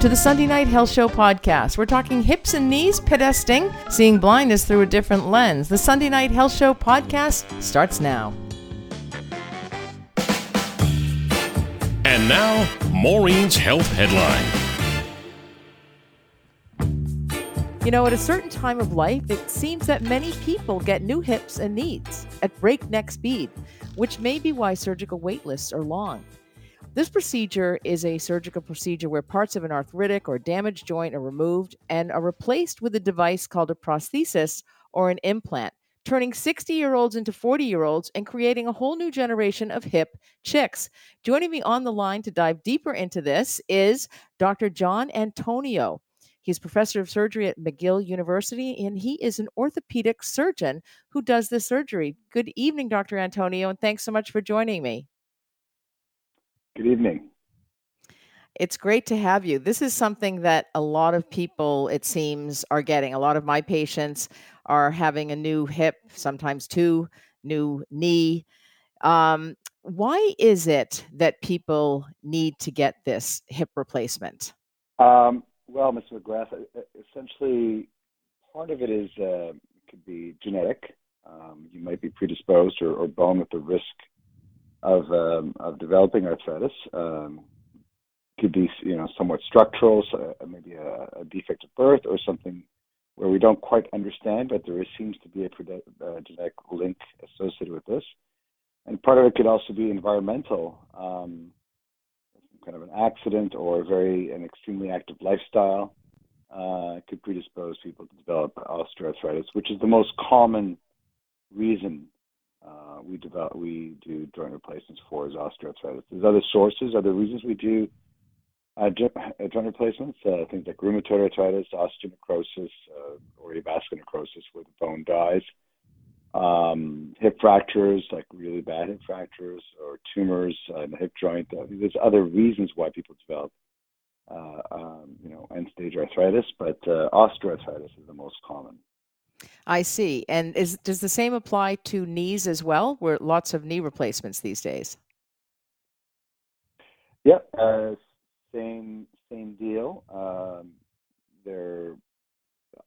to the Sunday Night Health Show podcast. We're talking hips and knees, pedesting, seeing blindness through a different lens. The Sunday Night Health Show podcast starts now. And now, Maureen's Health Headline. You know, at a certain time of life, it seems that many people get new hips and knees at breakneck speed, which may be why surgical wait lists are long. This procedure is a surgical procedure where parts of an arthritic or damaged joint are removed and are replaced with a device called a prosthesis or an implant, turning 60 year olds into 40 year olds and creating a whole new generation of hip chicks. Joining me on the line to dive deeper into this is Dr. John Antoniou. He's professor of surgery at McGill University, and he is an orthopedic surgeon who does this surgery. Good evening, Dr. Antoniou, and thanks so much for joining me. Good evening. It's great to have you. This is something that a lot of people, it seems, are getting. A lot of my patients are having a new hip, sometimes two, new knee. Um, why is it that people need to get this hip replacement? Um, well, Mr. McGrath, essentially, part of it is uh, could be genetic. Um, you might be predisposed or, or born with the risk of um, of developing arthritis. Um, could be you know somewhat structural, so uh, maybe a, a, defect of birth or something where we don't quite understand, but there is, seems to be a uh, genetic link associated with this. And part of it could also be environmental, um, kind of an accident or very an extremely active lifestyle uh, could predispose people to develop osteoarthritis, which is the most common reason uh, we develop we do joint replacements for is osteoarthritis. There's other sources, other reasons we do uh, joint replacements, uh, things like rheumatoid arthritis, osteonecrosis, uh, or avascular necrosis, where the bone dies. Um, hip fractures, like really bad hip fractures, or tumors in the hip joint. Uh, there's other reasons why people develop, uh, um, you know, end-stage arthritis, but uh, osteoarthritis is the most common. I see. And is does the same apply to knees as well? Where lots of knee replacements these days. Yep, uh, same same deal. Um,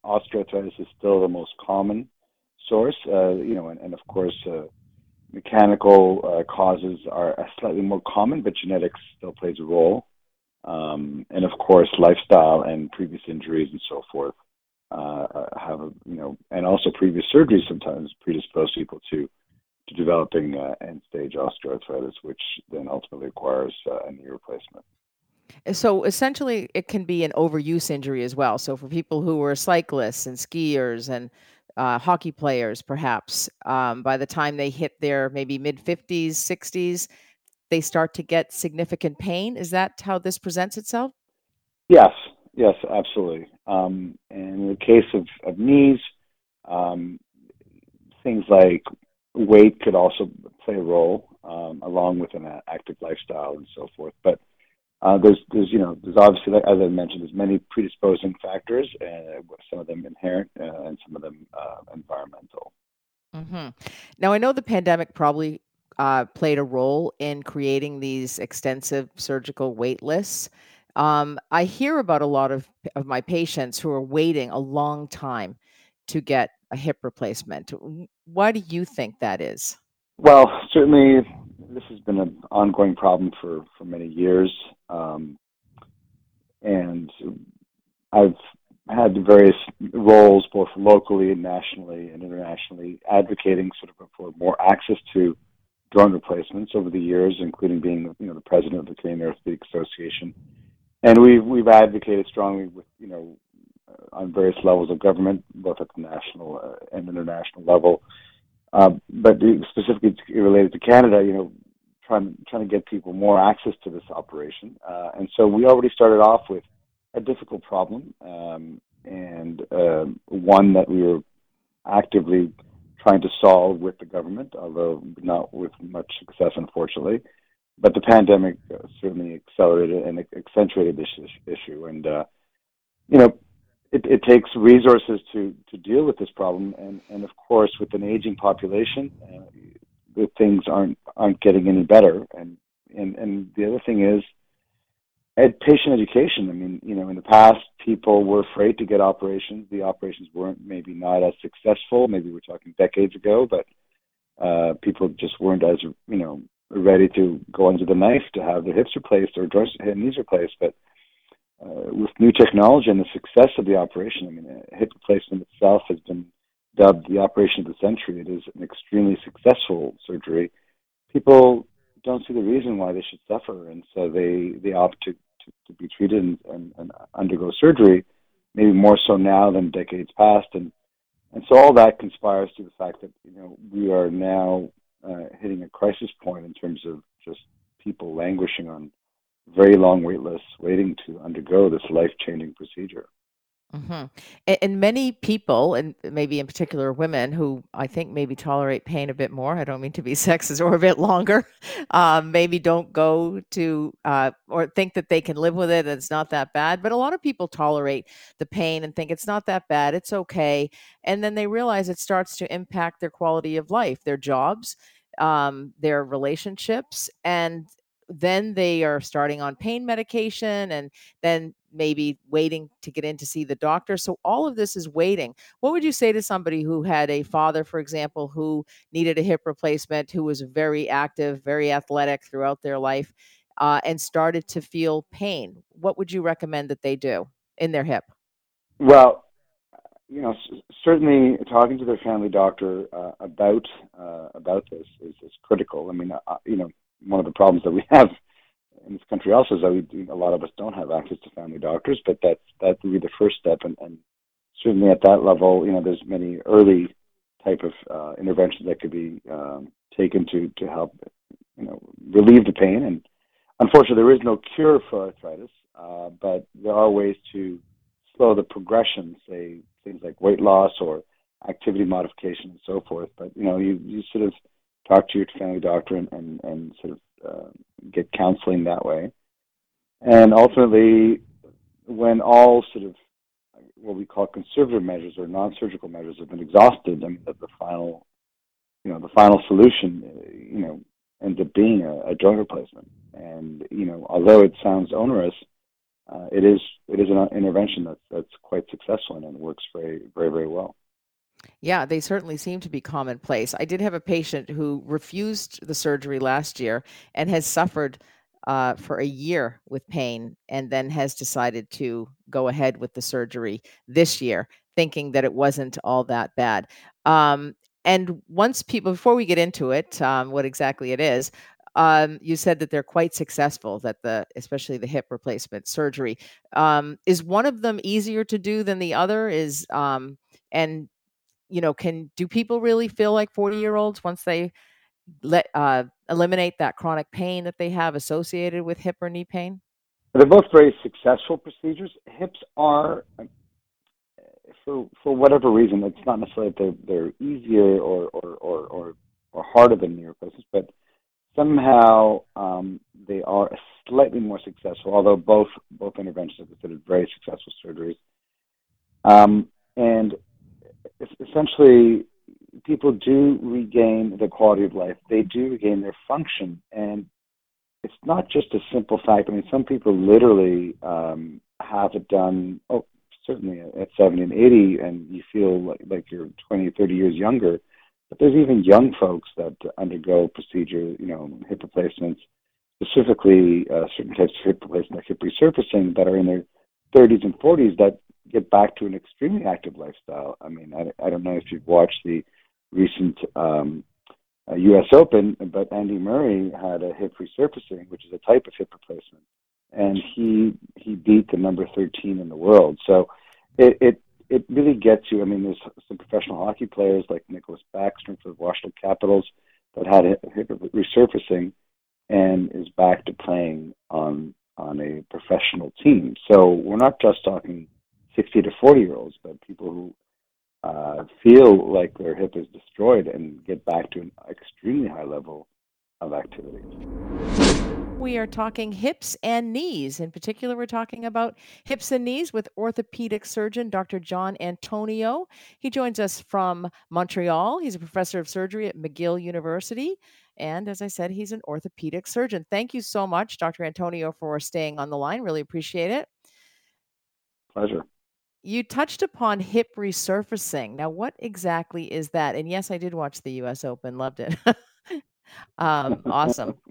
osteoarthritis is still the most common source. Uh, you know, and, and of course, uh, mechanical uh, causes are slightly more common, but genetics still plays a role. Um, and of course, lifestyle and previous injuries and so forth uh, have a, you know, and also previous surgery sometimes predispose people to to developing uh, end stage osteoarthritis, which then ultimately requires uh, a knee replacement. So essentially, it can be an overuse injury as well. So for people who are cyclists and skiers and uh, hockey players, perhaps um, by the time they hit their maybe mid fifties, sixties, they start to get significant pain. Is that how this presents itself? Yes, Yes, absolutely. Um, and in the case of, of knees, um, things like weight could also play a role, um, along with an active lifestyle and so forth. But uh, there's, there's, you know, there's obviously, as I mentioned, there's many predisposing factors, uh, some of them inherent uh, and some of them uh, environmental. Mm-hmm. Now, I know the pandemic probably uh, played a role in creating these extensive surgical wait lists. Um, I hear about a lot of, of my patients who are waiting a long time to get a hip replacement. Why do you think that is? Well, certainly this has been an ongoing problem for, for many years. Um, and I've had various roles, both locally and nationally and internationally, advocating sort of for more access to joint replacements over the years, including being you know the president of the Canadian Orthopedic Association and we've we've advocated strongly with you know uh, on various levels of government, both at the national uh, and international level. Uh, but specifically related to Canada, you know, trying trying to get people more access to this operation, uh, and so we already started off with a difficult problem um, and um, one that we were actively trying to solve with the government, although not with much success, unfortunately but the pandemic uh, certainly accelerated and accentuated this issue. And uh, you know, it, it, takes resources to to deal with this problem, and and of course, with an aging population, uh, the things aren't aren't getting any better. And and and the other thing is, ed- patient education. I mean, you know, in the past, people were afraid to get operations. The operations weren't maybe not as successful. Maybe we're talking decades ago, but uh, people just weren't as you know ready to go under the knife to have their hips replaced or joints and knees replaced. But uh, with new technology and the success of the operation, I mean, hip replacement itself has been dubbed the operation of the century. It is an extremely successful surgery. People don't see the reason why they should suffer, and so they they opt to to, to be treated and, and, and undergo surgery, maybe more so now than decades past, and and so all that conspires to the fact that you know we are now uh, hitting a crisis point in terms of just people languishing on very long wait lists, waiting to undergo this life changing procedure. Hmm And, and many people, and maybe in particular women, who I think maybe tolerate pain a bit more. I don't mean to be sexist, or a bit longer. Um, maybe don't go to uh, or think that they can live with it. It's not that bad. But a lot of people tolerate the pain and think it's not that bad. It's okay. And then they realize it starts to impact their quality of life, their jobs, um, their relationships, and then they are starting on pain medication and then maybe waiting to get in to see the doctor. So all of this is waiting. What would you say to somebody who had a father, for example, who needed a hip replacement, who was very active, very athletic throughout their life, uh, and started to feel pain? What would you recommend that they do in their hip? Well, you know, certainly talking to their family doctor uh, about uh, about this is, is critical. I mean, uh, you know, one of the problems that we have in this country also is that we, a lot of us don't have access to family doctors, but that's that would be the first step, and, and certainly at that level, you know, there's many early type of uh, interventions that could be um, taken to to help, you know, relieve the pain. And unfortunately, there is no cure for arthritis, uh, but there are ways to slow the progression, say things like weight loss or activity modification and so forth. But you know, you you sort of talk to your family doctor and, and, and sort of uh, get counseling that way. And ultimately, when all sort of what we call conservative measures or non-surgical measures have been exhausted, I mean, the, the final, you know, the final solution, you know, ends up being a, a joint replacement. And you know, although it sounds onerous, uh, it is it is an intervention that's that's quite successful and works very very very well. Yeah, they certainly seem to be commonplace. I did have a patient who refused the surgery last year and has suffered uh, for a year with pain and then has decided to go ahead with the surgery this year, thinking that it wasn't all that bad. Um, and once people, before we get into it, um, what exactly it is, um, you said that they're quite successful. That the, especially the hip replacement surgery, um, is one of them easier to do than the other? Is um, and you know, can do people really feel like 40 year olds once they let uh, eliminate that chronic pain that they have associated with hip or knee pain? They're both very successful procedures. Hips are, um, for for whatever reason, it's not necessarily that they're, they're easier or or, or or or harder than knee replacements, but somehow um, they are slightly more successful. Although both both interventions are considered very successful surgeries, um, and essentially people do regain the quality of life. They do regain their function, and it's not just a simple fact. I mean, some people literally um, have it done. Oh, certainly at 70 and 80, and you feel like, like you're 20 or 30 years younger. But there's even young folks that undergo procedure, you know, hip replacements, specifically uh, certain types of hip replacement, like hip resurfacing, that are in their 30s and 40s that get back to an extremely active lifestyle. I mean, I, I don't know if you've watched the recent um, uh, U.S. Open, but Andy Murray had a hip resurfacing, which is a type of hip replacement, and he he beat the number 13 in the world. So it it it really gets you. I mean, there's some professional hockey players like Nicholas Backstrom for the Washington Capitals that had a hip resurfacing and is back to playing on on a professional team. So we're not just talking 60 to 40 year olds, but people who uh, feel like their hip is destroyed and get back to an extremely high level of activity. We are talking hips and knees. In particular, we're talking about hips and knees with orthopedic surgeon Dr. John Antoniou. He joins us from Montreal. He's a professor of surgery at McGill University And as I said, he's an orthopedic surgeon. Thank you so much, Dr. Antoniou, for staying on the line. Really appreciate it. Pleasure. You touched upon hip resurfacing. Now, what exactly is that? And yes, I did watch the U.S. Open. Loved it. um, awesome.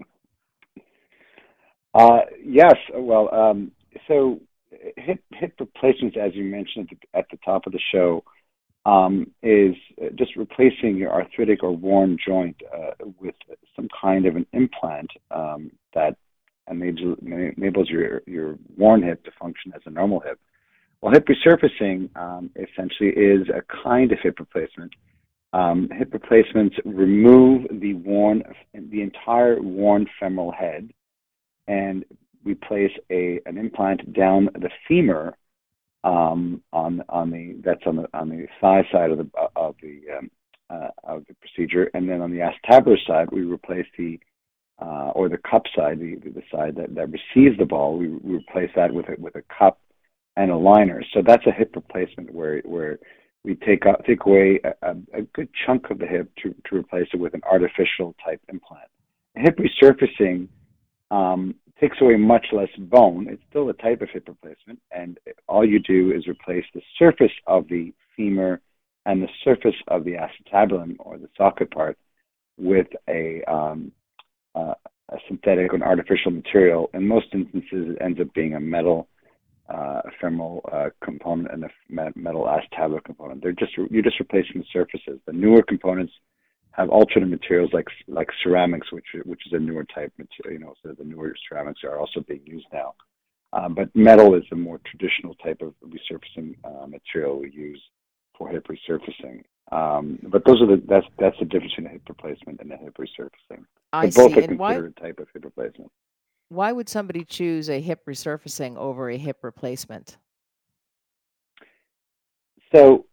Uh, yes. Well, um, so hip hip replacements, as you mentioned at the, at the top of the show, um, is just replacing your arthritic or worn joint uh, with some kind of an implant um, that enables your your worn hip to function as a normal hip. Well, hip resurfacing um, essentially is a kind of hip replacement. Um, hip replacements remove the worn, the entire worn femoral head, and we place a an implant down the femur um, on on the that's on the on the thigh side of the of the um, uh, of the procedure, and then on the acetabular side, we replace the uh, or the cup side, the, the side that, that receives the ball, we, we replace that with a, with a cup and a liner. So that's a hip replacement where where we take out, take away a, a, good chunk of the hip to, to replace it with an artificial type implant. Hip resurfacing um, takes away much less bone. It's still a type of hip replacement, and all you do is replace the surface of the femur and the surface of the acetabulum or the socket part with a, um, uh, a synthetic or an artificial material. In most instances, it ends up being a metal uh, femoral uh, component and a metal acetabular component. They're just you're just replacing the surfaces. The newer components have alternate materials like like ceramics, which which is a newer type material. You know, so the newer ceramics are also being used now. Um, but metal is a more traditional type of resurfacing uh, material we use for hip resurfacing. Um, but those are the that's that's the difference between a hip replacement and a hip resurfacing. I both see. are and considered a type of hip replacement. Why would somebody choose a hip resurfacing over a hip replacement? So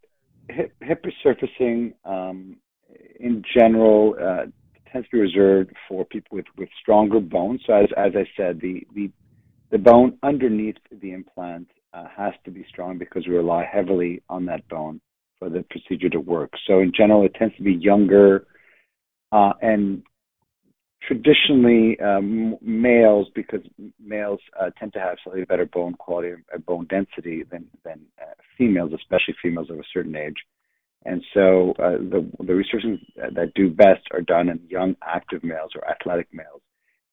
hip, hip resurfacing um, in general, uh, tends to be reserved for people with, with stronger bones. So as, as I said, the, the, the bone underneath the implant uh, has to be strong because we rely heavily on that bone for the procedure to work. So in general, it tends to be younger uh, and traditionally um, males, because males uh, tend to have slightly better bone quality and bone density than, than uh, females, especially females of a certain age. And so uh, the, the research that do best are done in young active males or athletic males.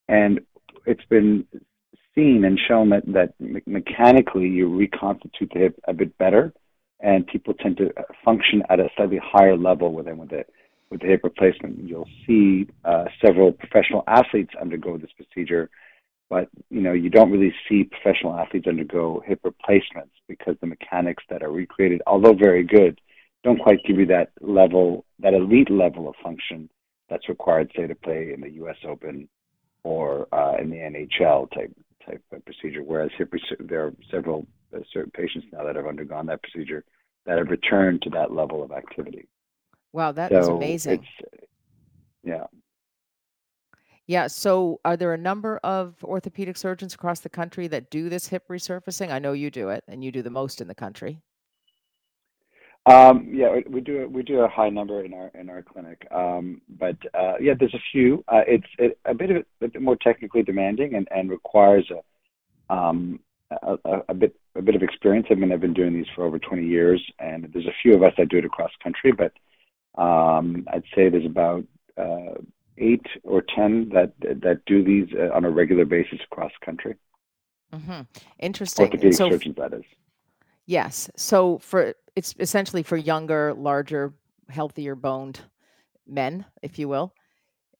And it's been seen and shown that, that mechanically you reconstitute the hip a bit better and people tend to function at a slightly higher level with with the, with the hip replacement. You'll see uh, several professional athletes undergo this procedure, but you know you don't really see professional athletes undergo hip replacements because the mechanics that are recreated, although very good, don't quite give you that level, that elite level of function that's required, say, to play in the U.S. Open or uh, in the NHL type type of procedure. Whereas hip, there are several uh, certain patients now that have undergone that procedure that have returned to that level of activity. Wow, that so is amazing. yeah. Yeah. So, are there a number of orthopedic surgeons across the country that do this hip resurfacing? I know you do it, and you do the most in the country. Um, yeah, we do we do a high number in our in our clinic, um, but uh, yeah, there's a few. Uh, it's it, a bit of a bit more technically demanding and, and requires a, um, a, a bit a bit of experience. I mean, I've been doing these for over 20 years, and there's a few of us that do it across country, but um, I'd say there's about uh, eight or ten that that do these uh, on a regular basis across the country. Mm-hmm. Interesting. Orthopedic so, surgeons, that is. Yes. So for it's essentially for younger, larger, healthier boned men, if you will.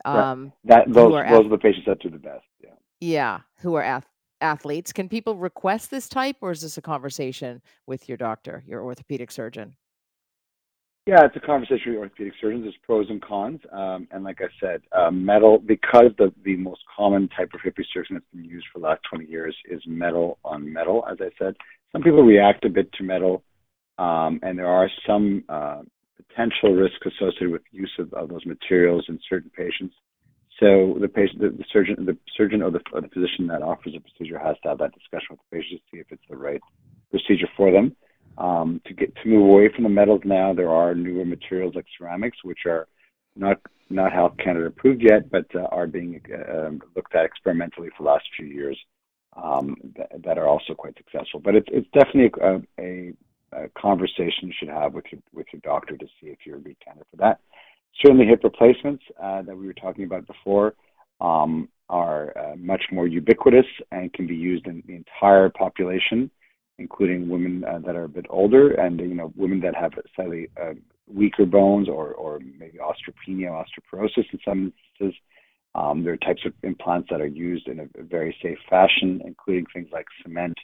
Um, that those are those ath- are the patients that do the best. Yeah. Yeah, who are ath- athletes. Can people request this type, or is this a conversation with your doctor, your orthopedic surgeon? Yeah, it's a conversation with orthopedic surgeons. There's pros and cons, um, and like I said, uh, metal because the the most common type of hip resurfacing that's been used for the last 20 years is metal on metal. As I said, some people react a bit to metal, um, and there are some uh, potential risks associated with use of, of, those materials in certain patients. So the patient, the, the surgeon, the surgeon or the, or the, physician that offers the procedure has to have that discussion with the patient to see if it's the right procedure for them. Um, to get to move away from the metals now, there are newer materials like ceramics, which are not not Health Canada approved yet, but uh, are being uh, looked at experimentally for the last few years um, th- that are also quite successful. But it's it's definitely a, a, a, conversation you should have with your with your doctor to see if you're a good candidate for that. Certainly, hip replacements uh, that we were talking about before um, are uh, much more ubiquitous and can be used in the entire population, including women uh, that are a bit older and you know women that have slightly uh, weaker bones or or maybe osteopenia, osteoporosis in some instances. Um, there are types of implants that are used in a, very safe fashion, including things like cement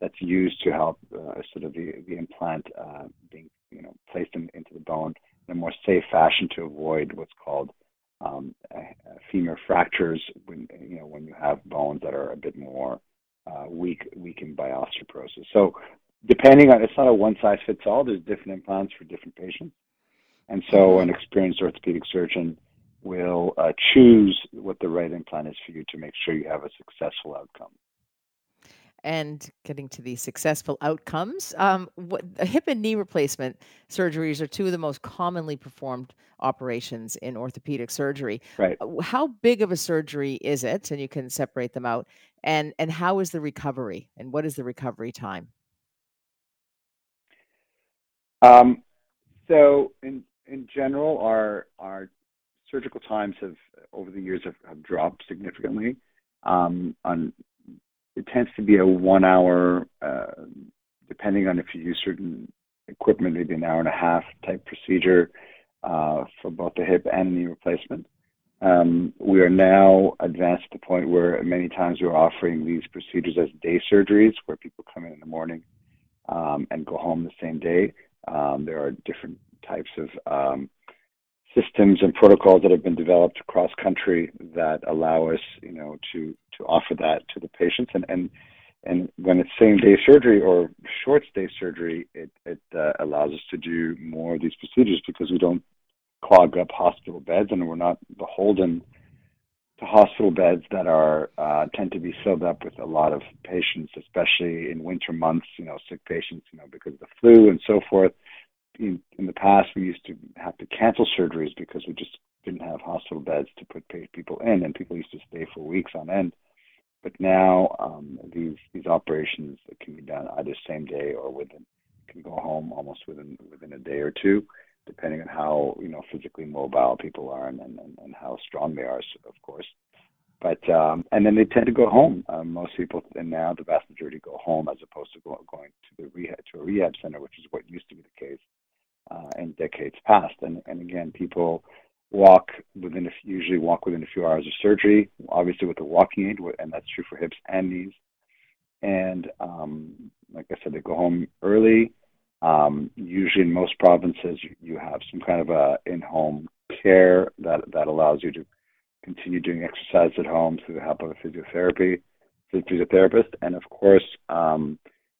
that's used to help uh, sort of the, the implant uh, being you know placed in, into the bone in a more safe fashion to avoid what's called um, femur fractures when you know when you have bones that are a bit more uh, weak weakened by osteoporosis. So depending on it's not a one size fits all. There's different implants for different patients, and so mm-hmm. an experienced orthopedic surgeon will uh, choose what the right implant is for you to make sure you have a successful outcome and getting to the successful outcomes. Um, what, hip and knee replacement surgeries are two of the most commonly performed operations in orthopedic surgery. Right. How big of a surgery is it? And you can separate them out. And and how is the recovery? And what is the recovery time? Um, so in in general, our our surgical times have over the years have, have dropped significantly. Um, on it tends to be a one hour, uh, depending on if you use certain equipment, maybe an hour and a half type procedure uh, for both the hip and knee replacement. Um, we are now advanced to the point where many times we're offering these procedures as day surgeries, where people come in in the morning um, and go home the same day. Um, there are different types of um, systems and protocols that have been developed across country that allow us, you know, to to offer that to the patients. And and and when it's same day surgery or short stay surgery, it it uh, allows us to do more of these procedures because we don't clog up hospital beds and we're not beholden to hospital beds that are uh, tend to be filled up with a lot of patients, especially in winter months. You know, sick patients, you know, because of the flu and so forth in, in the past, we used to have to cancel surgeries because we just didn't have hospital beds to put people in, and people used to stay for weeks on end. But now um, these these operations can be done either same day or within can go home almost within within a day or two, depending on how you know physically mobile people are and and, and how strong they are, of course. But um, and then they tend to go home. Um, most people, and now the vast majority go home as opposed to go, going to the rehab to a rehab center, which is what used to be the case uh, in decades past. And, and again, people walk within a, usually walk within a few hours of surgery, obviously with a walking aid, and that's true for hips and knees. And um, like I said, they go home early. Um, usually, in most provinces, you, have some kind of a in-home care that that allows you to continue doing exercise at home through the help of a physiotherapy, physiotherapist, and of course, um,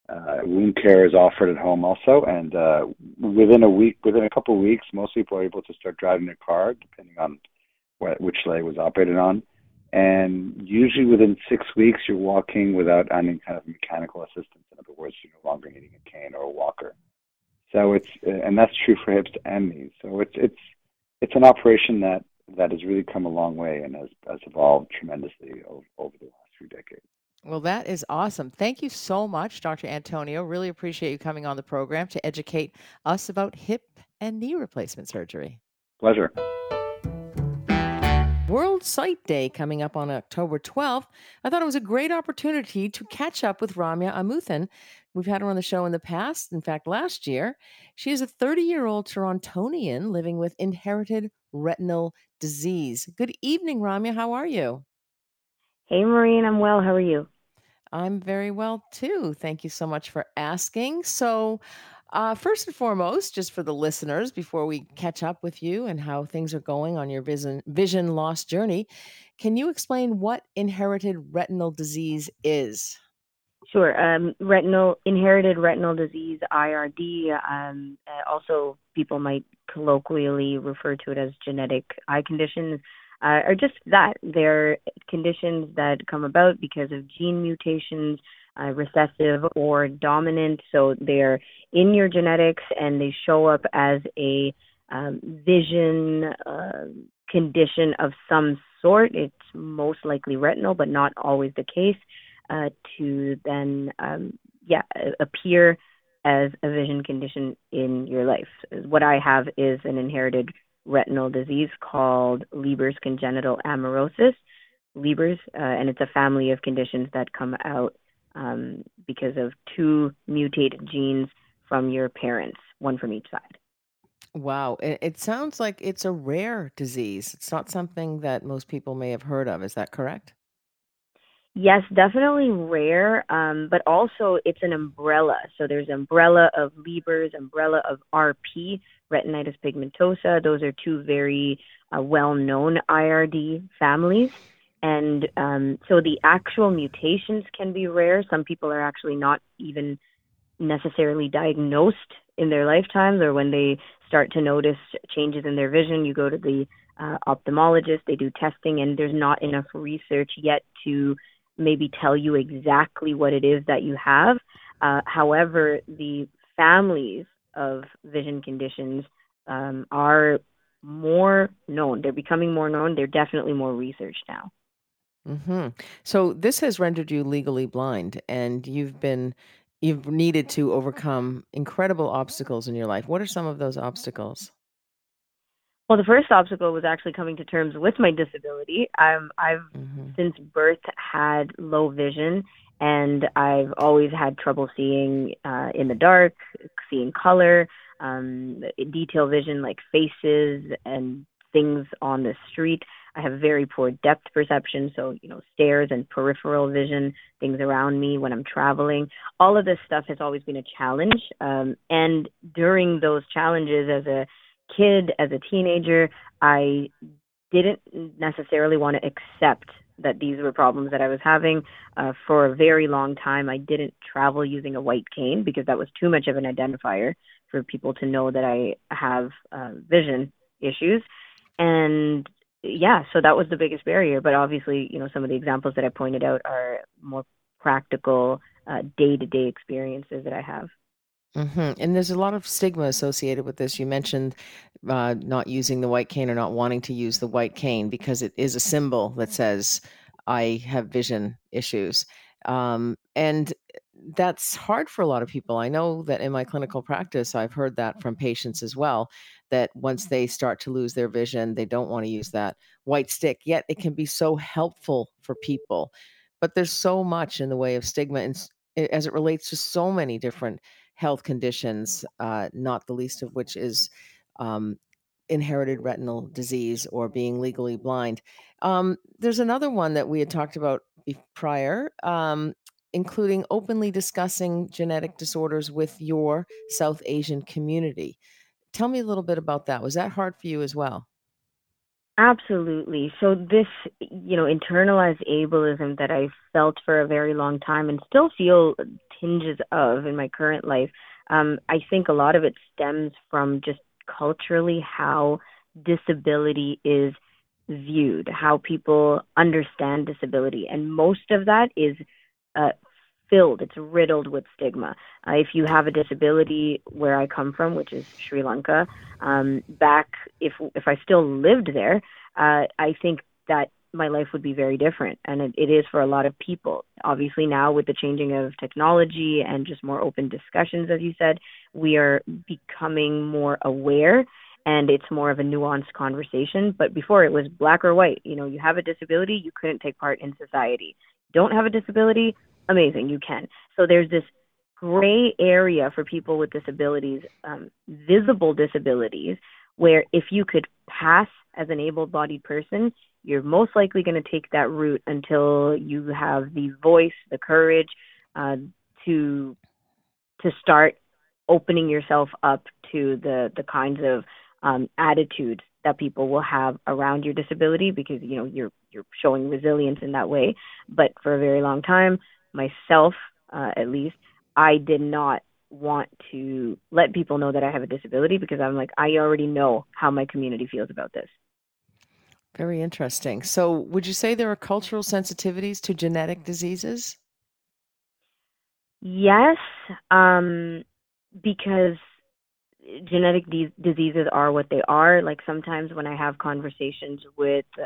uh, wound care is offered at home also, and uh, within a week, within a couple of weeks, most people are able to start driving their car, depending on what, which leg was operated on. And usually within six weeks, you're walking without any kind of mechanical assistance. In other words, you're no longer needing a cane or a walker. So it's, and that's true for hips and knees. So it's it's it's an operation that that has really come a long way and has has evolved tremendously over, over the last few decades. Well, that is awesome. Thank you so much, Dr. Antoniou. Really appreciate you coming on the program to educate us about hip and knee replacement surgery. Pleasure. World Sight Day coming up on October 12th. I thought it was a great opportunity to catch up with Ramya Amuthan. We've had her on the show in the past, in fact, last year. She is a 30 year old Torontonian living with inherited retinal disease. Good evening, Ramya. How are you? Hey, Maureen. I'm well. How are you? I'm very well too. Thank you so much for asking. So, uh, first and foremost, just for the listeners, before we catch up with you and how things are going on your vision, vision loss journey, can you explain what inherited retinal disease is? Sure. Um, retinal inherited retinal disease (IRD). Um, uh, also, people might colloquially refer to it as genetic eye conditions uh, are just that. They're conditions that come about because of gene mutations, uh, recessive or dominant. So they're in your genetics and they show up as a um, vision uh, condition of some sort, it's most likely retinal, but not always the case, uh, to then, um, yeah, appear as a vision condition in your life. What I have is an inherited retinal disease called Leber's congenital amaurosis, Leber's, uh, and it's a family of conditions that come out um, because of two mutated genes from your parents, one from each side. Wow. It, it sounds like it's a rare disease. It's not something that most people may have heard of. Is that correct? Yes, definitely rare, um, but also it's an umbrella. So there's umbrella of Leber's, umbrella of RP, retinitis pigmentosa. Those are two very uh, well-known IRD families. And um, so the actual mutations can be rare. Some people are actually not even necessarily diagnosed in their lifetimes or when they start to notice changes in their vision. You go to the uh, ophthalmologist, they do testing, and there's not enough research yet to maybe tell you exactly what it is that you have. Uh, however, the families of vision conditions um, are more known. They're becoming more known. They're definitely more researched now. Mm-hmm. So this has rendered you legally blind, and you've been you've needed to overcome incredible obstacles in your life. What are some of those obstacles? Well, the first obstacle was actually coming to terms with my disability. I'm, I've mm-hmm. since birth had low vision, and I've always had trouble seeing uh, in the dark, seeing color, um, detail vision like faces and things on the street. I have very poor depth perception, so you know stairs and peripheral vision, things around me when I'm traveling. All of this stuff has always been a challenge, um, and during those challenges as a kid, as a teenager, I didn't necessarily want to accept that these were problems that I was having. Uh, for a very long time, I didn't travel using a white cane because that was too much of an identifier for people to know that I have uh, vision issues. And yeah, so that was the biggest barrier. But obviously, you know, some of the examples that I pointed out are more practical, day to day experiences that I have. Hmm And there's a lot of stigma associated with this. You mentioned uh, not using the white cane or not wanting to use the white cane because it is a symbol that says, I have vision issues. Um, and that's hard for a lot of people. I know that in my clinical practice, I've heard that from patients as well that once they start to lose their vision, they don't want to use that white stick. Yet it can be so helpful for people. But there's so much in the way of stigma and as it relates to so many different health conditions, uh, not the least of which is um, inherited retinal disease or being legally blind. Um, there's another one that we had talked about prior, um, including openly discussing genetic disorders with your South Asian community. Tell me a little bit about that. Was that hard for you as well? Absolutely. So this, you know, internalized ableism that I felt for a very long time and still feel tinges of in my current life, um, I think a lot of it stems from just culturally how disability is viewed, how people understand disability, and most of that is uh, filled, it's riddled with stigma. Uh, if you have a disability where I come from, which is Sri Lanka, um, back if if I still lived there, uh, I think that my life would be very different, and it, it is for a lot of people. Obviously, now with the changing of technology and just more open discussions, as you said, we are becoming more aware and it's more of a nuanced conversation. But before it was black or white. You know, you have a disability, you couldn't take part in society. Don't have a disability, amazing, you can. So there's this gray area for people with disabilities, um, visible disabilities, where if you could pass as an able bodied person, you're most likely going to take that route until you have the voice, the courage uh, to to start opening yourself up to the the kinds of um, attitudes that people will have around your disability because you know you're you're showing resilience in that way. But for a very long time, myself uh, at least, I did not want to let people know that I have a disability because I'm like I already know how my community feels about this. Very interesting. So, would you say there are cultural sensitivities to genetic diseases? Yes, um, because genetic de- diseases are what they are. Like sometimes when I have conversations with uh,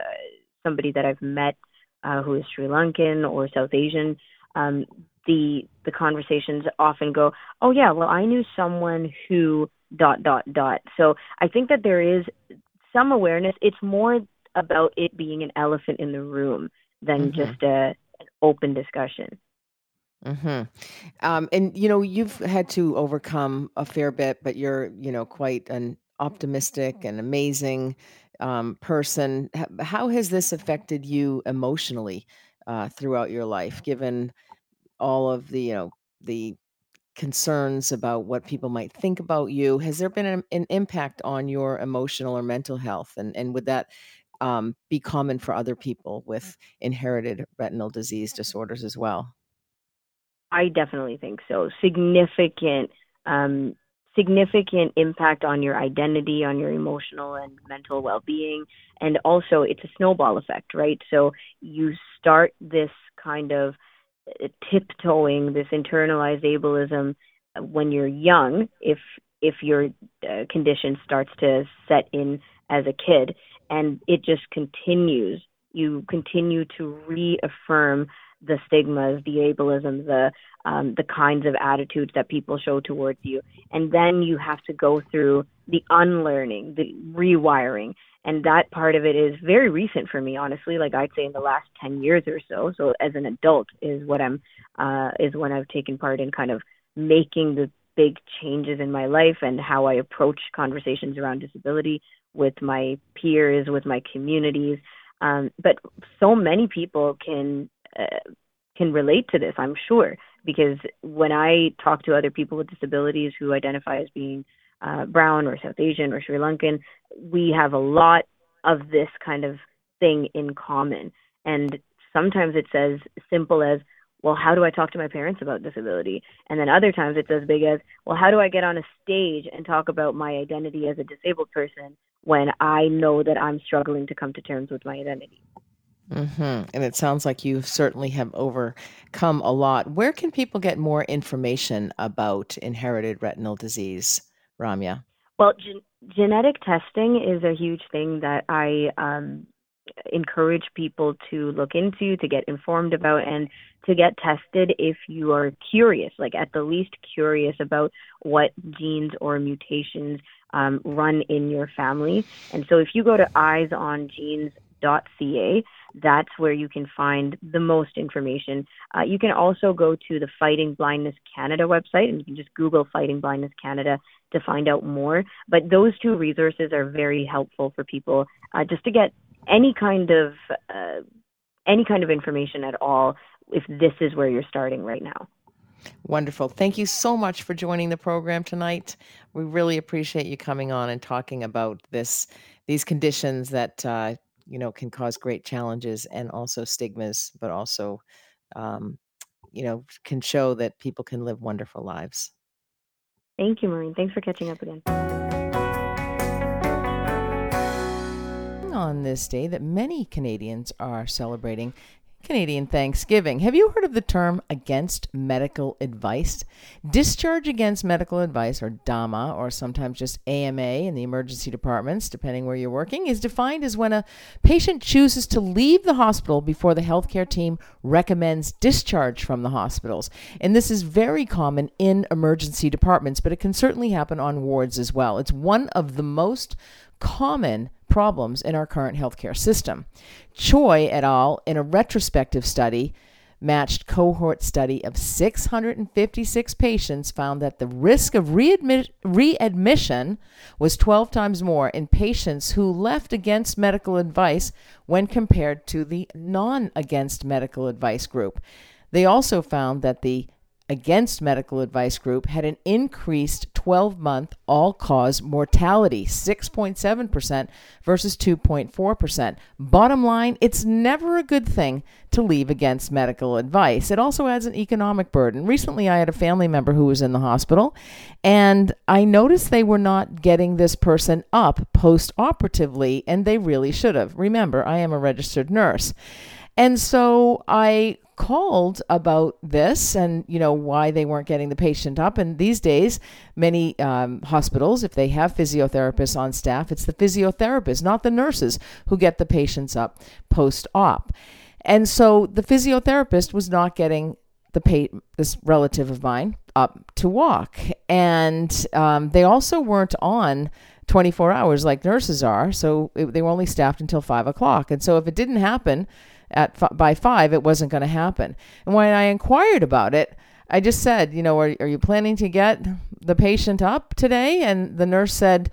somebody that I've met uh, who is Sri Lankan or South Asian, um, the the conversations often go, "Oh yeah, well I knew someone who dot dot dot." So I think that there is some awareness. It's more about it being an elephant in the room than mm-hmm. just a an open discussion. Hmm. Um, and you know, you've had to overcome a fair bit, but you're, you know, quite an optimistic and amazing um, person. How has this affected you emotionally uh, throughout your life, given all of the, you know, the concerns about what people might think about you? Has there been an, an impact on your emotional or mental health, and and would that um, be common for other people with inherited retinal disease disorders as well? I definitely think so. Significant, um, significant impact on your identity, on your emotional and mental well-being, and also it's a snowball effect, right? So you start this kind of uh, tiptoeing, this internalized ableism when you're young. If if your uh, condition starts to set in as a kid, and it just continues, you continue to reaffirm the stigmas, the ableism, the um, the kinds of attitudes that people show towards you, and then you have to go through the unlearning, the rewiring, and that part of it is very recent for me, honestly. Like I'd say in the last ten years or so. So as an adult is what I'm uh, is when I've taken part in kind of making the big changes in my life and how I approach conversations around disability with my peers, with my communities. Um, but so many people can uh, can relate to this, I'm sure, because when I talk to other people with disabilities who identify as being uh, brown or South Asian or Sri Lankan, we have a lot of this kind of thing in common. And sometimes it's as simple as, well, how do I talk to my parents about disability? And then other times it's as big as, well, how do I get on a stage and talk about my identity as a disabled person when I know that I'm struggling to come to terms with my identity? Hmm And it sounds like you certainly have overcome a lot. Where can people get more information about inherited retinal disease, Ramya? Well, gen- genetic testing is a huge thing that I um, encourage people to look into, to get informed about, and to get tested if you are curious, like at the least curious about what genes or mutations um, run in your family. And so if you go to eyesongenes.ca, that's where you can find the most information. Uh, you can also go to the Fighting Blindness Canada website, and you can just Google Fighting Blindness Canada to find out more. But those two resources are very helpful for people uh, just to get any kind of uh, any kind of information at all if this is where you're starting right now. Wonderful. Thank you so much for joining the program tonight. We really appreciate you coming on and talking about this these conditions that uh, you know can cause great challenges and also stigmas but also um, you know can show that people can live wonderful lives. Thank you maureen. Thanks for catching up again. On this day that many Canadians are celebrating Canadian Thanksgiving. Have you heard of the term against medical advice? Discharge against medical advice, or DAMA, or sometimes just AMA in the emergency departments, depending where you're working, is defined as when a patient chooses to leave the hospital before the healthcare team recommends discharge from the hospitals. And this is very common in emergency departments, but it can certainly happen on wards as well. It's one of the most common problems in our current healthcare system. Choi et al., in a retrospective study, matched cohort study of 656 patients found that the risk of readmi- readmission was 12 times more in patients who left against medical advice when compared to the non against medical advice group. They also found that the against medical advice group had an increased 12 month all cause mortality, 6.7% versus 2.4%. Bottom line, it's never a good thing to leave against medical advice. It also adds an economic burden. Recently, I had a family member who was in the hospital, and I noticed they were not getting this person up post operatively, and they really should have. Remember, I am a registered nurse. And so I called about this and you know why they weren't getting the patient up. And these days, many um, hospitals, if they have physiotherapists on staff, it's the physiotherapists, not the nurses, who get the patients up post-op. And so the physiotherapist was not getting the pa- this relative of mine up to walk, and um, they also weren't on 24 hours like nurses are. So it, they were only staffed until five o'clock. And so if it didn't happen at by five, it wasn't going to happen. And when I inquired about it, I just said, you know, are, are you planning to get the patient up today? And the nurse said,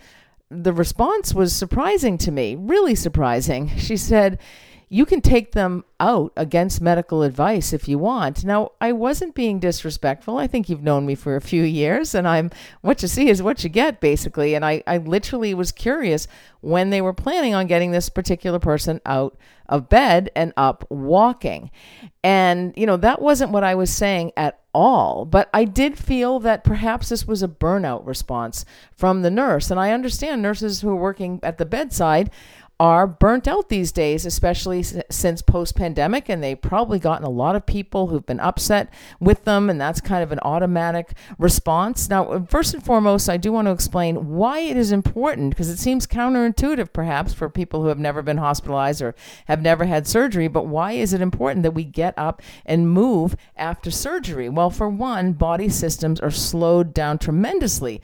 the response was surprising to me, really surprising. She said, you can take them out against medical advice if you want. Now, I wasn't being disrespectful. I think you've known me for a few years, and I'm what you see is what you get, basically. And I, I literally was curious when they were planning on getting this particular person out of bed and up walking. And, you know, that wasn't what I was saying at all. But I did feel that perhaps this was a burnout response from the nurse. And I understand nurses who are working at the bedside are burnt out these days, especially since post pandemic. And they've probably gotten a lot of people who've been upset with them. And that's kind of an automatic response. Now, uh, first and foremost, I do want to explain why it is important because it seems counterintuitive perhaps for people who have never been hospitalized or have never had surgery. But why is it important that we get up and move after surgery? Well, for one, body systems are slowed down tremendously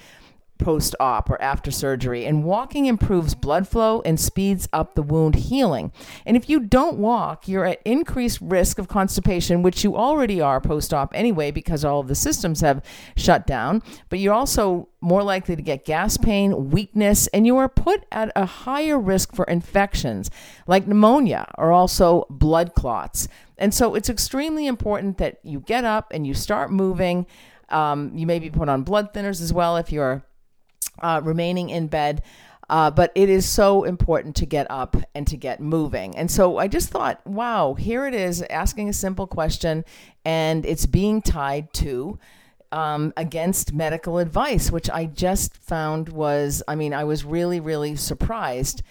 post op or after surgery. And walking improves blood flow and speeds up the wound healing. And if you don't walk, you're at increased risk of constipation, which you already are post op anyway because all of the systems have shut down. But you're also more likely to get gas pain, weakness, and you are put at a higher risk for infections like pneumonia or also blood clots. And so it's extremely important that you get up and you start moving. Um, you may be put on blood thinners as well if you're uh, remaining in bed. Uh, but it is so important to get up and to get moving. And so I just thought, wow, here it is asking a simple question, and it's being tied to um, against medical advice, which I just found was, I mean, I was really, really surprised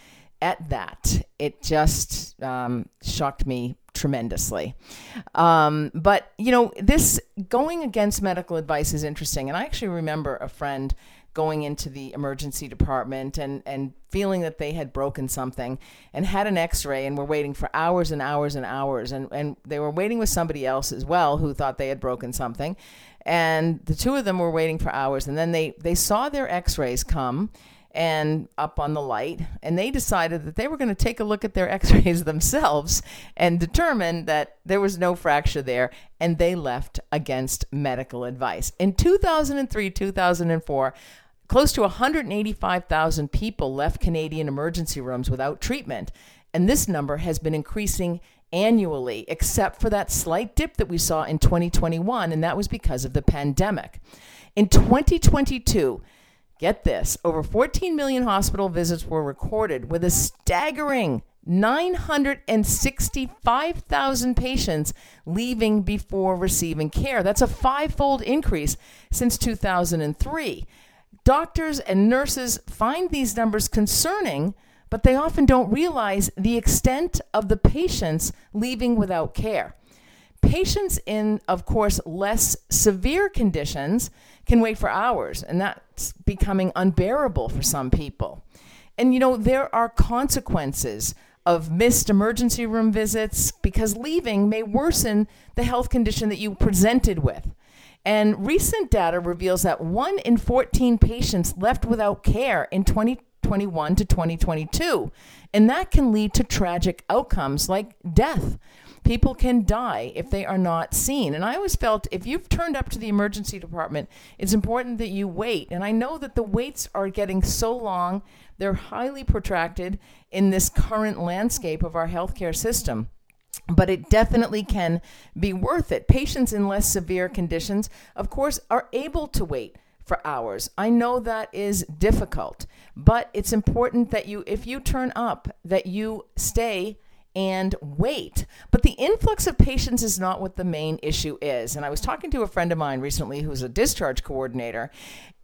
at that. It just um, shocked me tremendously. Um, but, you know, this going against medical advice is interesting. And I actually remember a friend going into the emergency department and, and feeling that they had broken something and had an x-ray and were waiting for hours and hours and hours. And, and they were waiting with somebody else as well who thought they had broken something. And the two of them were waiting for hours. And then they, they saw their x-rays come and up on the light. And they decided that they were going to take a look at their x-rays themselves and determine that there was no fracture there. And they left against medical advice. In 2003 2004 Close to 185,000 people left Canadian emergency rooms without treatment, and this number has been increasing annually, except for that slight dip that we saw in 2021, and that was because of the pandemic. In 2022, get this, over 14 million hospital visits were recorded, with a staggering 965,000 patients leaving before receiving care. That's a five-fold increase since 2003. Doctors and nurses find these numbers concerning, but they often don't realize the extent of the patients leaving without care. Patients in, of course, less severe conditions can wait for hours, and that's becoming unbearable for some people. And you know, there are consequences of missed emergency room visits because leaving may worsen the health condition that you presented with. And recent data reveals that one in 14 patients left without care in 2021 to 2022. And that can lead to tragic outcomes like death. People can die if they are not seen. And I always felt if you've turned up to the emergency department, it's important that you wait. And I know that the waits are getting so long, they're highly protracted in this current landscape of our healthcare system but it definitely can be worth it. Patients in less severe conditions, of course, are able to wait for hours. I know that is difficult, but it's important that you, if you turn up, that you stay and wait. But the influx of patients is not what the main issue is. And I was talking to a friend of mine recently who's a discharge coordinator,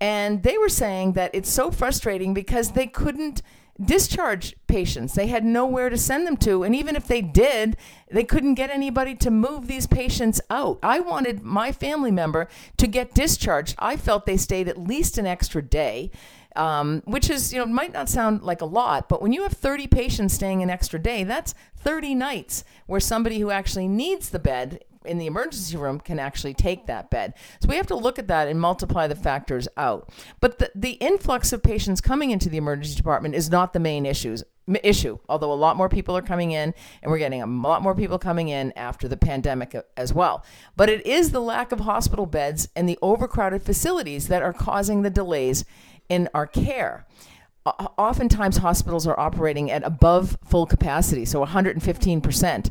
and they were saying that it's so frustrating because they couldn't discharge patients. They had nowhere to send them to. And even if they did, they couldn't get anybody to move these patients out. I wanted my family member to get discharged. I felt they stayed at least an extra day. Um, which is, you know, might not sound like a lot, but when you have 30 patients staying an extra day, that's 30 nights where somebody who actually needs the bed in the emergency room can actually take that bed. So we have to look at that and multiply the factors out. But the, the influx of patients coming into the emergency department is not the main issues issue although a lot more people are coming in and we're getting a lot more people coming in after the pandemic uh, as well but it is the lack of hospital beds and the overcrowded facilities that are causing the delays in our care oftentimes hospitals are operating at above full capacity so 115%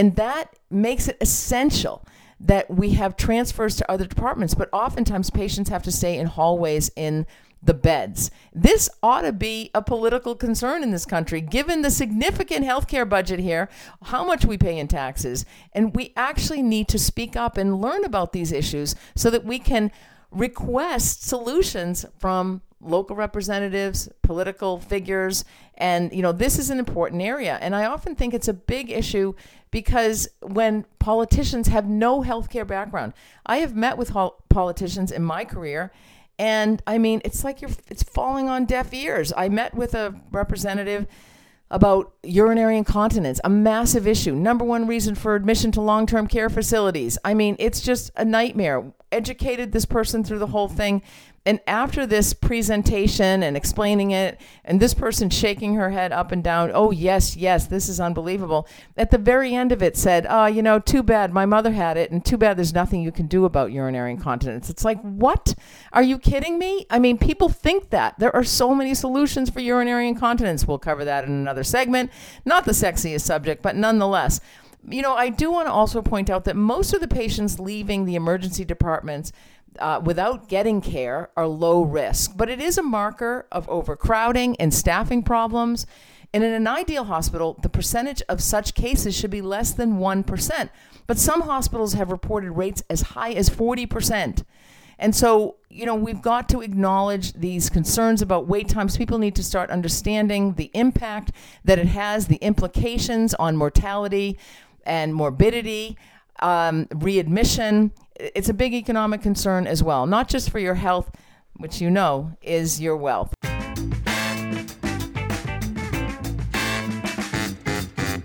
and that makes it essential that we have transfers to other departments, but oftentimes patients have to stay in hallways in the beds. This ought to be a political concern in this country, given the significant healthcare budget here, how much we pay in taxes. And we actually need to speak up and learn about these issues so that we can request solutions from local representatives, political figures, and you know this is an important area. And I often think it's a big issue because when politicians have no healthcare background, I have met with politicians in my career. And I mean, it's like you're, it's falling on deaf ears. I met with a representative about urinary incontinence, a massive issue. Number one reason for admission to long term care facilities. I mean, it's just a nightmare. Educated this person through the whole thing. And after this presentation and explaining it, and this person shaking her head up and down, oh, yes, yes, this is unbelievable. At the very end of it, said, oh, you know, too bad my mother had it, and too bad there's nothing you can do about urinary incontinence. It's like, what? Are you kidding me? I mean, people think that. There are so many solutions for urinary incontinence. We'll cover that in another segment. Not the sexiest subject, but nonetheless. You know, I do want to also point out that most of the patients leaving the emergency departments uh, without getting care are low risk, but it is a marker of overcrowding and staffing problems. And in an ideal hospital, the percentage of such cases should be less than 1%. But some hospitals have reported rates as high as 40%. And so, you know, we've got to acknowledge these concerns about wait times. People need to start understanding the impact that it has, the implications on mortality and morbidity, um, readmission, it's a big economic concern as well, not just for your health, which you know is your wealth.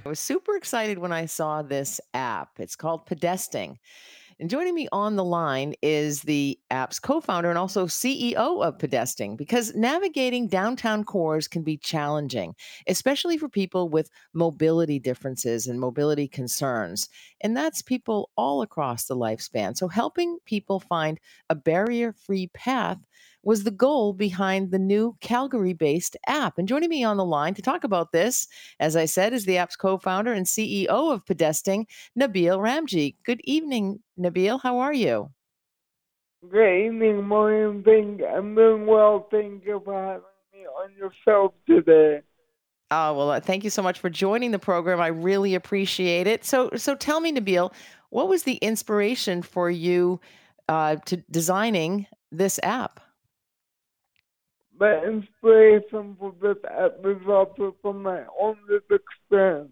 I was super excited when I saw this app. It's called Pedesting. And joining me on the line is the app's co founder and also CEO of Pedesting because navigating downtown cores can be challenging, especially for people with mobility differences and mobility concerns. And that's people all across the lifespan. So, helping people find a barrier free path was the goal behind the new Calgary based app. And joining me on the line to talk about this, as I said, is the app's co founder and CEO of Pedesting, Nabeel Ramji. Good evening, Nabeel. How are you? Good evening, morning. Thank I'm doing well. Thank you for having me on your show today. Oh well, uh, thank you so much for joining the program. I really appreciate it. So, so tell me, Nabeel, what was the inspiration for you uh, to designing this app? The inspiration for this episode is from my own experience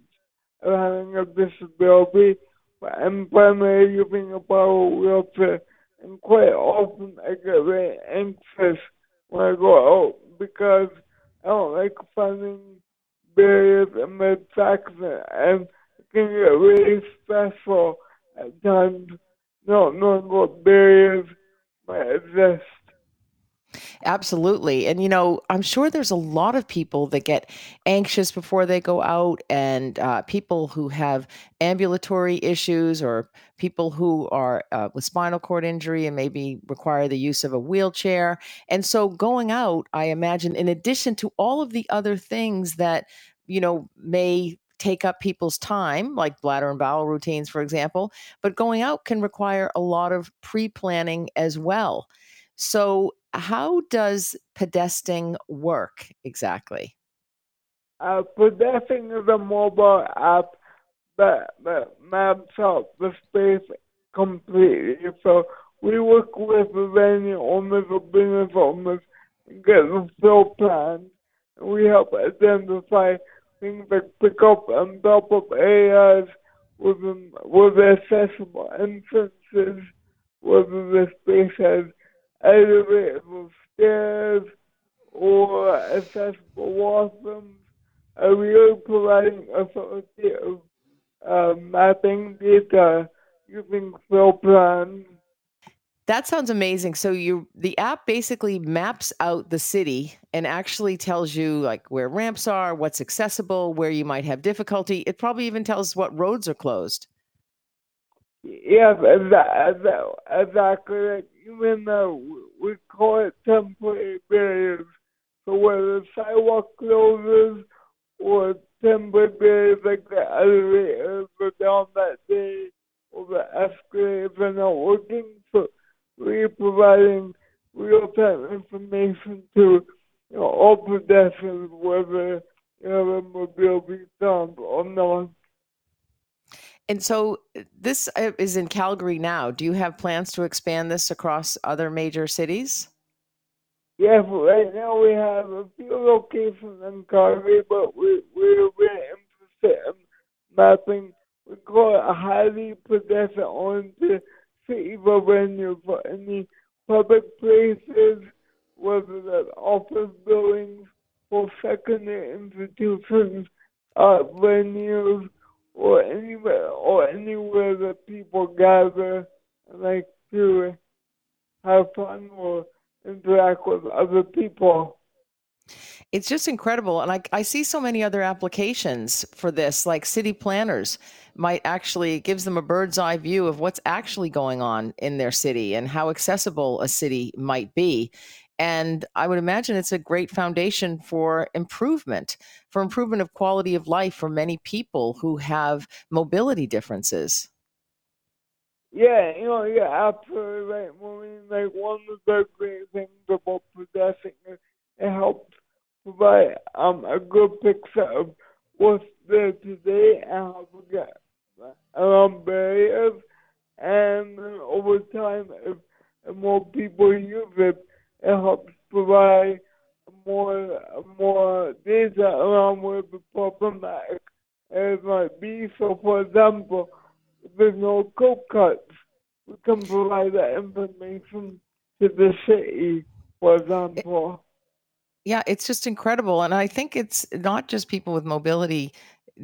of having a disability and primarily using a power wheelchair. And quite often I get very anxious when I go out because I don't like finding barriers in my tracks and it can get really stressful at times not knowing what barriers might exist. Absolutely. And, you know, I'm sure there's a lot of people that get anxious before they go out, and uh, people who have ambulatory issues or people who are uh, with spinal cord injury and maybe require the use of a wheelchair. And so going out, I imagine, in addition to all of the other things that, you know, may take up people's time, like bladder and bowel routines, for example, but going out can require a lot of pre planning as well. So, how does Pedesting work exactly? Uh, Pedesting is a mobile app that, that maps out the space completely. So we work with the venue owners or business owners and get the floor plan. We help identify things like pick up and drop up areas within, with accessible entrances, whether the space has elevators or stairs or accessible washrooms. Are really providing authoritative uh, mapping data using floor plans that sounds amazing. So you the app basically maps out the city and actually tells you like where ramps are, what's accessible, where you might have difficulty. It probably even tells what roads are closed. Yes, exactly. Even though we call it temporary barriers, so where the sidewalk closes or temporary barriers like the elevators are down that day or the escalators are not working. So we're providing real-time information to you know, all pedestrians, whether you have a mobility dump or not. And so this uh, is in Calgary now. Do you have plans to expand this across other major cities? Yes, right now we have a few locations in Calgary, but we, we're really interested in mapping, we call it a highly pedestrian-oriented city venue for any public places, whether that's office buildings or secondary institutions, uh, venues, or anywhere or anywhere that people gather like to have fun or interact with other people. It's just incredible. And I, I see so many other applications for this, like city planners might actually gives them a bird's eye view of what's actually going on in their city and how accessible a city might be. And I would imagine it's a great foundation for improvement, for improvement of quality of life for many people who have mobility differences. Yeah, you know, yeah, absolutely right. Maureen, like one of the great things about Pedesting it, it helps provide um a good picture of what's there today and how to get around barriers. And over time, if, if more people use it, it helps provide more more data around where the problematic areas might be. So, for example, there's no curb cuts, we can provide that information to the city, for example. Yeah, it's just incredible. And I think it's not just people with mobility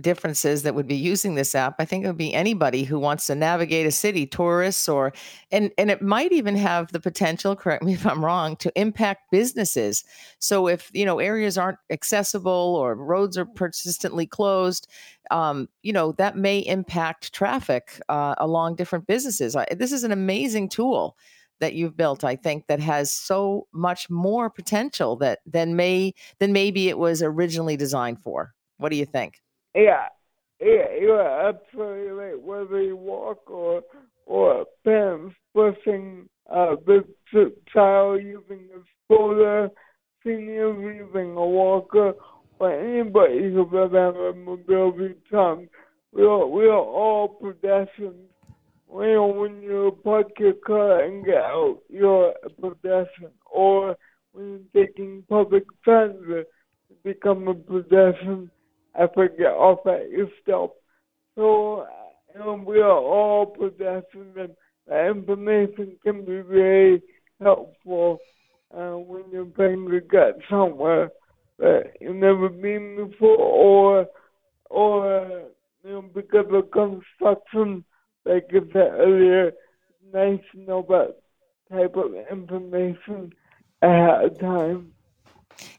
differences that would be using this app i think it would be anybody who wants to navigate a city tourists or and and it might even have the potential correct me if i'm wrong to impact businesses. So if you know areas aren't accessible or roads are persistently closed um, you know that may impact traffic uh, along different businesses. I, this is an amazing tool that you've built i think that has so much more potential that than may than maybe it was originally designed for. What do you think yeah, yeah, you're absolutely right. Whether you walk or or parents pushing uh, the child using a stroller, seniors using a walker, or anybody who doesn't have a mobility challenge, we are we are all pedestrians. You when you park your car and get out, you're a pedestrian. Or when you're taking public transit, you become a pedestrian I forget off at your stop. So know, we are all possessing and the information can be very helpful uh, when you're trying to get somewhere that you've never been before or or you know because of construction like I said earlier, nice to know that type of information ahead of time.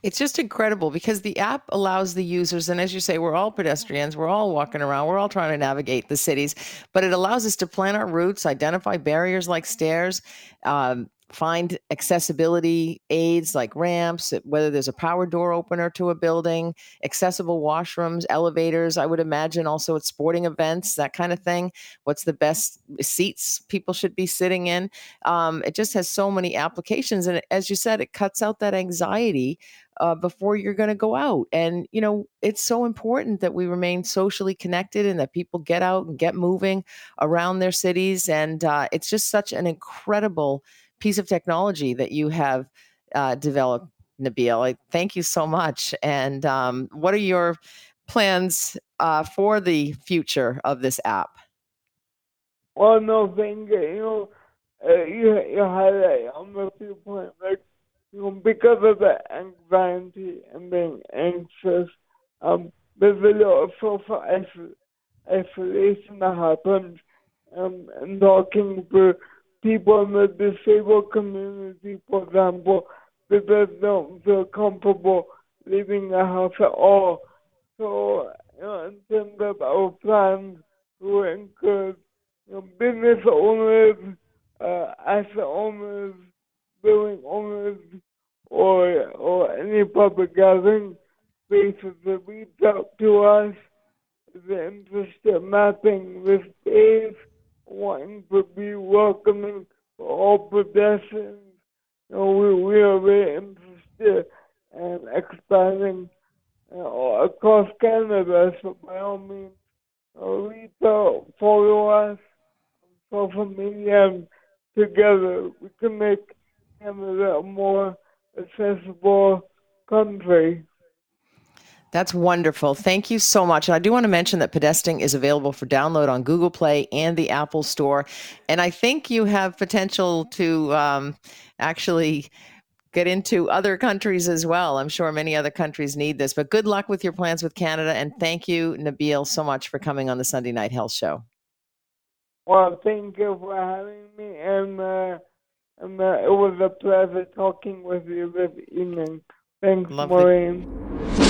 It's just incredible because the app allows the users, and as you say, we're all pedestrians, we're all walking around, we're all trying to navigate the cities, but it allows us to plan our routes, identify barriers like stairs, um, find accessibility aids like ramps, whether there's a power door opener to a building, accessible washrooms, elevators. I would imagine also at sporting events, that kind of thing. What's the best seats people should be sitting in? Um, it just has so many applications. And as you said, it cuts out that anxiety uh, before you're going to go out. And, you know, it's so important that we remain socially connected and that people get out and get moving around their cities. And uh, it's just such an incredible piece of technology that you have uh, developed, Nabeel. I thank you so much. And um, what are your plans uh, for the future of this app? Well, no, thank you. You know, uh, you, you highlight on the few like, you know, because of the anxiety and being anxious, um, there's a lot of social isolation that happens, um, and talking to people in the disabled community, for example, that don't feel comfortable leaving the house at all. So, you know, in terms of our plans, we encourage you know, business owners, uh, asset owners, building owners, or or any public gathering spaces that reach out to us. The interest in mapping this space, wanting to be welcoming for all pedestrians. You know, we, we are very interested in expanding you know, across Canada, so by all means, uh, reach out, follow us on social media, and together we can make Canada a more accessible country. That's wonderful. Thank you so much. And I do want to mention that Pedesting is available for download on Google Play and the Apple Store. And I think you have potential to um, actually get into other countries as well. I'm sure many other countries need this. But good luck with your plans with Canada. And thank you, Nabeel, so much for coming on the Sunday Night Health Show. Well, thank you for having me. And, uh, and uh, it was a pleasure talking with you this evening. Thanks, Lovely. Maureen.